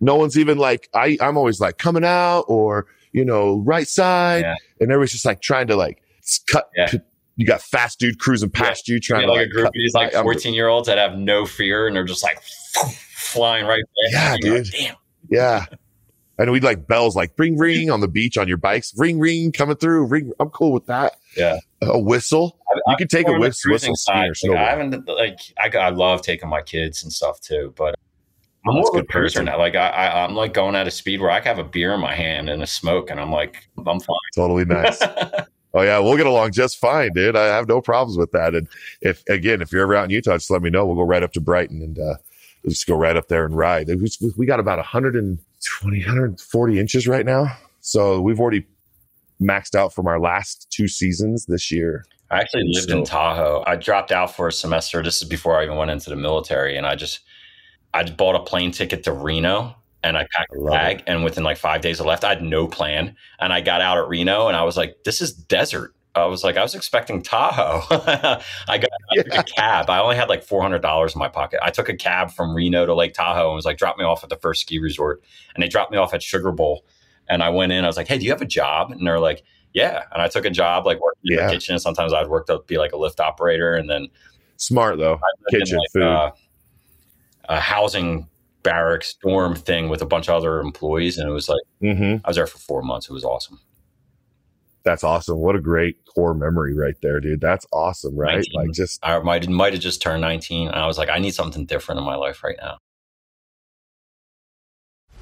No one's even like I I'm always like coming out or you know right side Yeah. and everybody's just like trying to like cut Yeah. you got fast dude cruising past you trying to like like, a group cut of these like 14 year olds that have no fear and they're just like flying right there. Yeah, You're like, dude. Damn. yeah and we'd like bells like ring ring on the beach on your bikes ring ring coming through ring I'm cool with that Yeah. a whistle you can take a whistle side. Like, I haven't like I, I love taking my kids and stuff too, but I'm more of a parenting. now. Like I, I, I'm like going at a speed where I can have a beer in my hand and a smoke, and I'm like, I'm fine. totally nice oh yeah we'll get along just fine dude I have no problems with that and if again if you're ever out in Utah just let me know we'll go right up to Brighton and uh just go right up there and ride we got about 120 140 inches right now so we've already maxed out from our last two seasons this year I actually lived in Tahoe. I dropped out for a semester. This is before I even went into the military, and I just I just bought a plane ticket to Reno. And I packed a bag, and within like five days I left. I had no plan, and I got out at Reno, and I was like, "This is desert." I was like, I was expecting Tahoe. I got I took a cab. I only had like four hundred dollars in my pocket. I took a cab from Reno to Lake Tahoe and was like, drop me off at the first ski resort, and they dropped me off at Sugar Bowl. And I went in. I was like, "Hey, do you have a job?" And they're like, "Yeah." And I took a job like working in the kitchen. And sometimes I'd work to be like a lift operator, and then smart though kitchen like, food uh, a housing barracks dorm thing with a bunch of other employees, and it was like hmm I was there for four months. It was awesome. that's awesome what a great core memory right there dude that's awesome right 19. like just I might might have just turned nineteen, and I was like, I need something different in my life right now.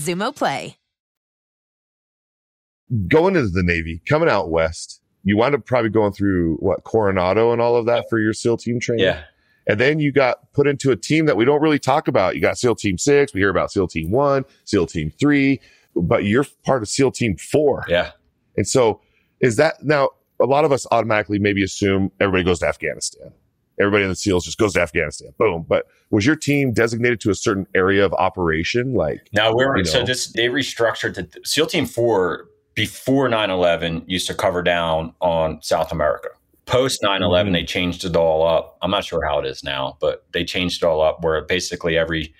Xumo Play. Going into the Navy, coming out west, you wind up probably going through what Coronado and all of that for your SEAL team training. Yeah. And then you got put into a team that we don't really talk about. You got SEAL Team Six. We hear about SEAL Team One, SEAL Team Three, but you're part of SEAL Team Four. Yeah. And so is that now a lot of us automatically maybe assume everybody goes to Afghanistan. Everybody in the SEALs just goes to Afghanistan. Boom. But was your team designated to a certain area of operation? Like Now we were so know? this they restructured the SEAL Team Four before 9-11 used to cover down on South America. Post 9-11, Mhm. they changed it all up. I'm not sure how it is now, but they changed it all up where basically every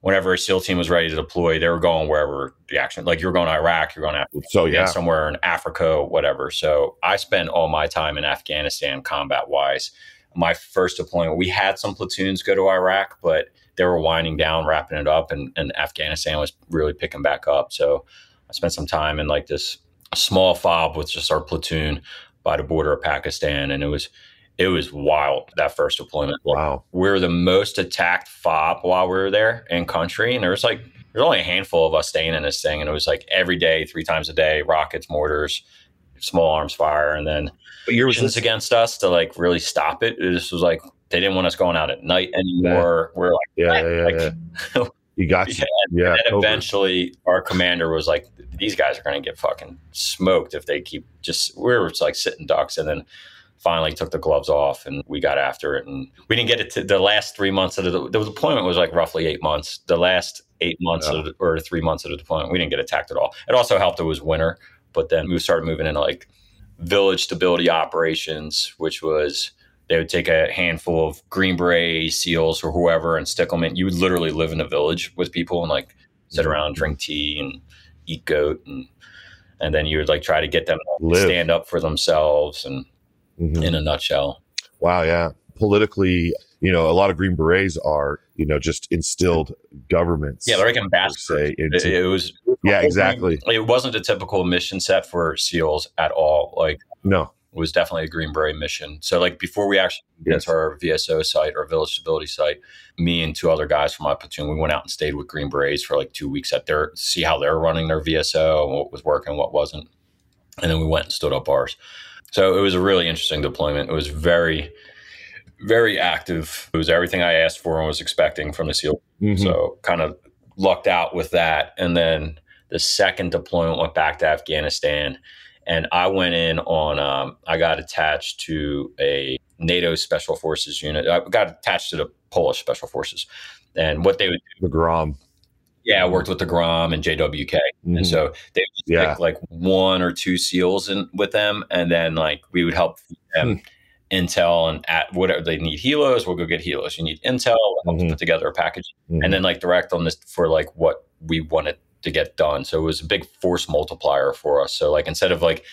whenever a SEAL team was ready to deploy, they were going wherever the action like you were going to Iraq, you're going to So yeah. somewhere in Africa, whatever. So I spent all my time in Afghanistan combat wise. My first deployment, we had some platoons go to Iraq, but they were winding down, wrapping it up, and, and Afghanistan was really picking back up. So I spent some time in like this small fob with just our platoon by the border of Pakistan, and it was it was wild that first deployment. Wow. we were the most attacked fob while we were there in country, and there was like there's only a handful of us staying in this thing, and it was like every day, three times a day, rockets, mortars, small arms fire, and then But yours missions against us to like really stop it. It just was like they didn't want us going out at night anymore. We're like, Yeah, yeah, yeah, like, yeah. You got you. Yeah, Yeah. and then over. eventually our commander was like, these guys are going to get fucking smoked if they keep just, we were just like sitting ducks. And then finally took the gloves off and we got after it. And we didn't get it to the last three months of the, the deployment was like roughly eight months. The last eight months Yeah. of the, or three months of the deployment, we didn't get attacked at all. It also helped it was winter, but then we started moving into like village stability operations, which was they would take a handful of Green Beret SEALs or whoever and stick them in. You would literally live in a village with people and like sit around, drink tea, and eat goat, and and then you would like try to get them to stand up for themselves. And Mhm. in a nutshell, Wow. Yeah. Politically, you know, a lot of Green Berets are, you know, just instilled governments. yeah, they're like ambassadors. se It, it was yeah, exactly. It wasn't a typical mission set for SEALs at all. Like No. it was definitely a Green Beret mission. So like before we actually went Yes. to our VSO site or Village Stability site, me and two other guys from my platoon, we went out and stayed with Green Berets for like two weeks at their see how they're running their VSO and what was working, what wasn't, and then we went and stood up ours. So it was a really interesting deployment. It was very, very active. It was everything I asked for and was expecting from the SEAL Mhm. so kind of lucked out with that. And then the second deployment went back to Afghanistan. And I went in on, um, I got attached to a NATO Special Forces unit. I got attached to the Polish Special Forces. And what they would do. the Grom. yeah, I worked with the Grom and JWK. Mhm. And so they would Yeah. pick like one or two SEALs in with them. And then like we would help them Hmm. intel and at whatever they need helos, we'll go get helos. You need intel, we'll help Mhm. put together a package Mhm. and then like direct on this for like what we wanted to get done. So it was a big force multiplier for us. So like instead of like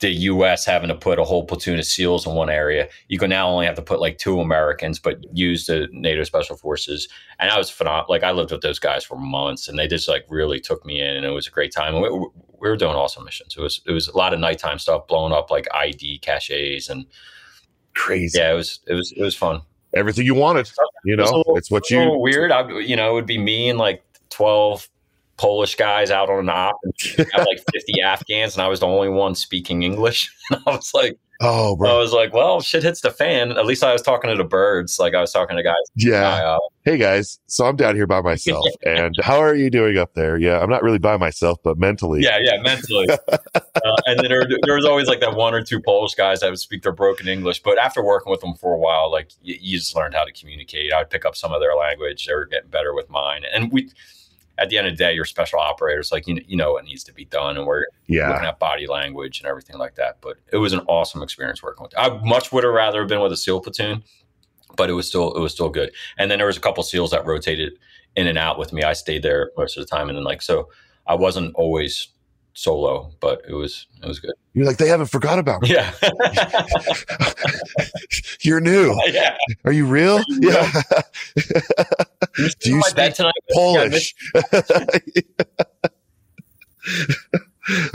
the US having to put a whole platoon of SEALs in one area, you can now only have to put like two Americans, but use the NATO Special Forces. And I was phenomenal. Like I lived with those guys for months, and they just like really took me in, and it was a great time. And we, we were doing awesome missions. It was it was a lot of nighttime stuff, blowing up like ID caches, and Crazy. yeah, it was it was it was fun. everything you wanted. You know, little- it's what you. weird. I, you know, it would be me and like twelve Polish guys out on an op, and like fifty Afghans, and I was the only one speaking English. And I was like, Oh, bro. I was like, well, shit hits the fan. At least I was talking to the birds. Like I was talking to guys. Yeah. Uh, Hey guys, so I'm down here by myself, and how are you doing up there? Yeah, I'm not really by myself, but mentally. yeah, yeah, mentally. uh, and then there, there was always like that one or two Polish guys that would speak their broken English. But after working with them for a while, like you, you just learned how to communicate. I'd pick up some of their language. They were getting better with mine. And we, at the end of the day, you're special operators. Like you, you know what needs to be done, and we're Yeah. looking at body language and everything like that. But it was an awesome experience working with. I much would have rather been with a SEAL platoon, but it was still it was still good. And then there was a couple SEALs that rotated in and out with me. I stayed there most of the time, and then like so, I wasn't always solo, but it was it was good. You're like they haven't forgot about me. Yeah, You're new. yeah. Are you real? Yeah. Do you speak tonight? Polish?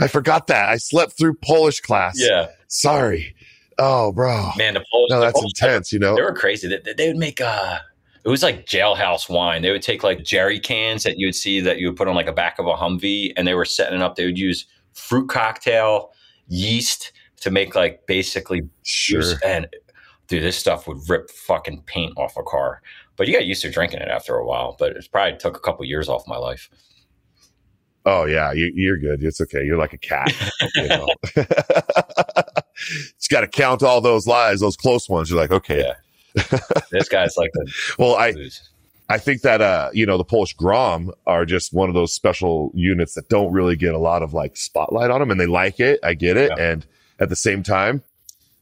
I forgot that. I slept through Polish class. Yeah, Sorry. Oh, bro. man. The Polish, No, that's Polish- intense. You know. They were crazy. They, they would make uh it was like jailhouse wine. They would take like jerry cans that you would see that you would put on like a back of a Humvee, and they were setting it up. They would use fruit cocktail yeast to make like basically Sure. juice. And dude, this stuff would rip fucking paint off a car. But you got used to drinking it after a while. But it probably took a couple years off my life. Oh yeah, you, you're good. It's okay. You're like a cat. You know? Just got to count all those lies, those close ones. You're like, okay. Yeah. this guy's like the Well, I. I think that uh, you know, the Polish Grom are just one of those special units that don't really get a lot of like spotlight on them, and they like it. I get it, Yeah. and at the same time,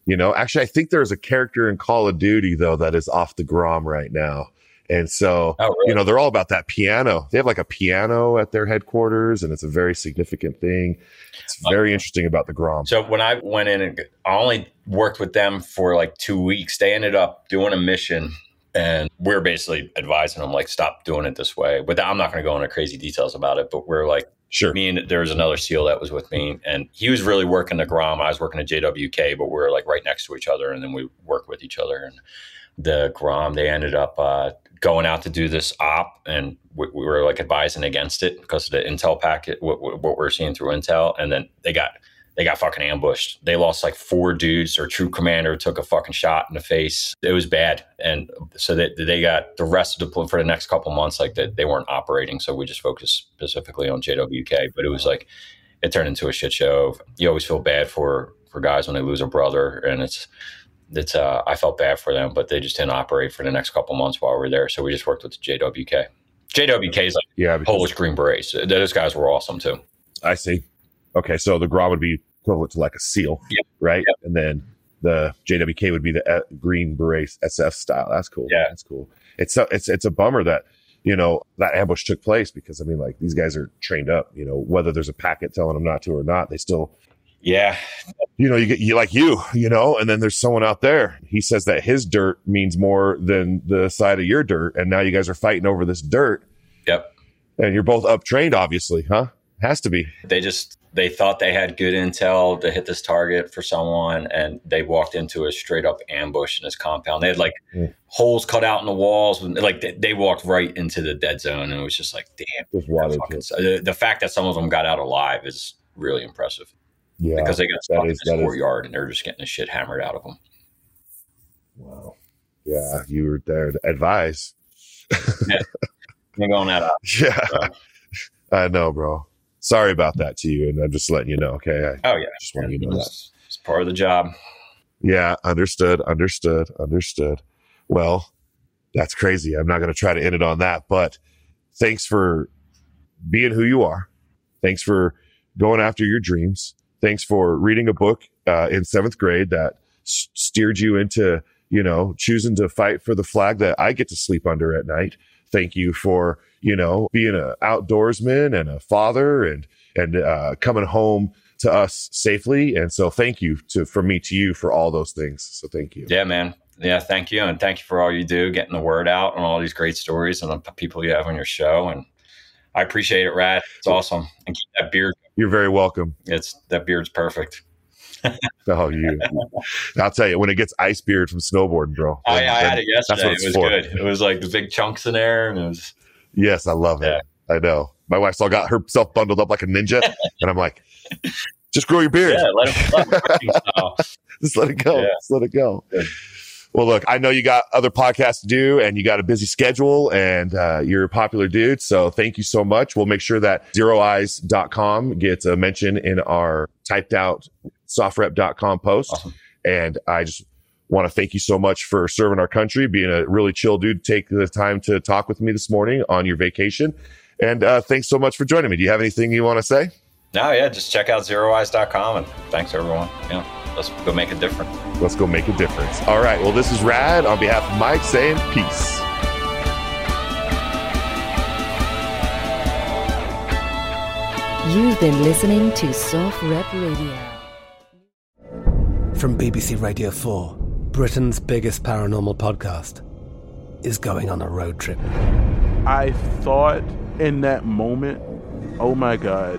you know, actually, I think there's a character in Call of Duty though that is off the Grom right now, and so Oh, really? you know, they're all about that piano. They have like a piano at their headquarters, and it's a very significant thing. It's very interesting about the Grom. So when I went in and I only worked with them for like two weeks, they ended up doing a mission and we're basically advising them like stop doing it this way. But I'm not going to go into crazy details about it. But we're like Sure. me and there was another SEAL that was with me and he was really working the Grom. I was working at JWK, but we were like right next to each other and then we work with each other. And the Grom, they ended up uh, going out to do this op and we, we were like advising against it because of the intel packet, what, what we're seeing through intel. And then they got they got fucking ambushed. They lost like four dudes. Their true commander took a fucking shot in the face. It was bad, and so they they got the rest of the for the next couple months like that they weren't operating. So we just focused specifically on JWK. But it was like it turned into a shit show. You always feel bad for for guys when they lose a brother, and it's it's uh, I felt bad for them, but they just didn't operate for the next couple months while we were there. So we just worked with the JWK. JWK is like Yeah, Polish Green Berets. Those guys were awesome too. I see. Okay, so the Grom would be equivalent to like a SEAL, Yeah. right? And then the JWK would be the uh, Green Beret SF style. That's cool. Yeah. that's cool. It's a, it's it's a bummer that you know that ambush took place because I mean like these guys are trained up. You know whether there's a packet telling them not to or not, they still Yeah, you know you get you like you you know, and then there's someone out there. He says that his dirt means more than the side of your dirt, and now you guys are fighting over this dirt, yep. and you're both up trained, obviously, huh? Has to be. they just they thought they had good intel to hit this target for someone and they walked into a straight up ambush in this compound they had like Mm. holes cut out in the walls like they, they walked right into the dead zone and it was just like damn Just water. fucking, the, the fact that some of them got out alive is really impressive Yeah, because they got stuck in this that is- courtyard and they're just getting the shit hammered out of them Wow. Yeah, you were there to advise. you're going that up Yeah. I know, bro. Sorry about that to you. And I'm just letting you know. Okay. I oh yeah just want you to know that. it's part of the job Yeah. Understood. Understood. Understood. Well, that's crazy. I'm not going to try to end it on that, but thanks for being who you are. Thanks for going after your dreams. Thanks for reading a book uh, in seventh grade that s- steered you into, you know, choosing to fight for the flag that I get to sleep under at night. Thank you for, you know, being an outdoorsman and a father and, and, uh, coming home to us safely. And so thank you to, from me to you for all those things. So thank you. Yeah, man. Yeah, thank you. And thank you for all you do, getting the word out and all these great stories and the people you have on your show. And I appreciate it, Rad. It's awesome. And keep that beard. You're very welcome. It's that beard's perfect. oh, you. I'll tell you, when it gets ice beard from snowboarding, bro. I, I then had it that's yesterday. what It was for. good. It was like the big chunks in there, and it was Yes, I love it. I know. My wife's all got herself bundled up like a ninja, and I'm like, just grow your beard. yeah. Let it, let just let it go. Yeah. Just let it go. Well, look, I know you got other podcasts to do and you got a busy schedule and uh, you're a popular dude. So thank you so much. We'll make sure that zeroeyes.com gets a mention in our typed out sofrep.com post. Awesome. And I just want to thank you so much for serving our country, being a really chill dude. Take the time to talk with me this morning on your vacation. And uh, thanks so much for joining me. Do you have anything you want to say? No, yeah, just check out zeroeyes.com and thanks everyone. Yeah, let's go make a difference. Let's go make a difference. All right. Well, this is Rad on behalf of Mike saying peace. You've been listening to SOFREP Radio. From BBC Radio 4, Britain's biggest paranormal podcast is going on a road trip. I thought in that moment, oh my God,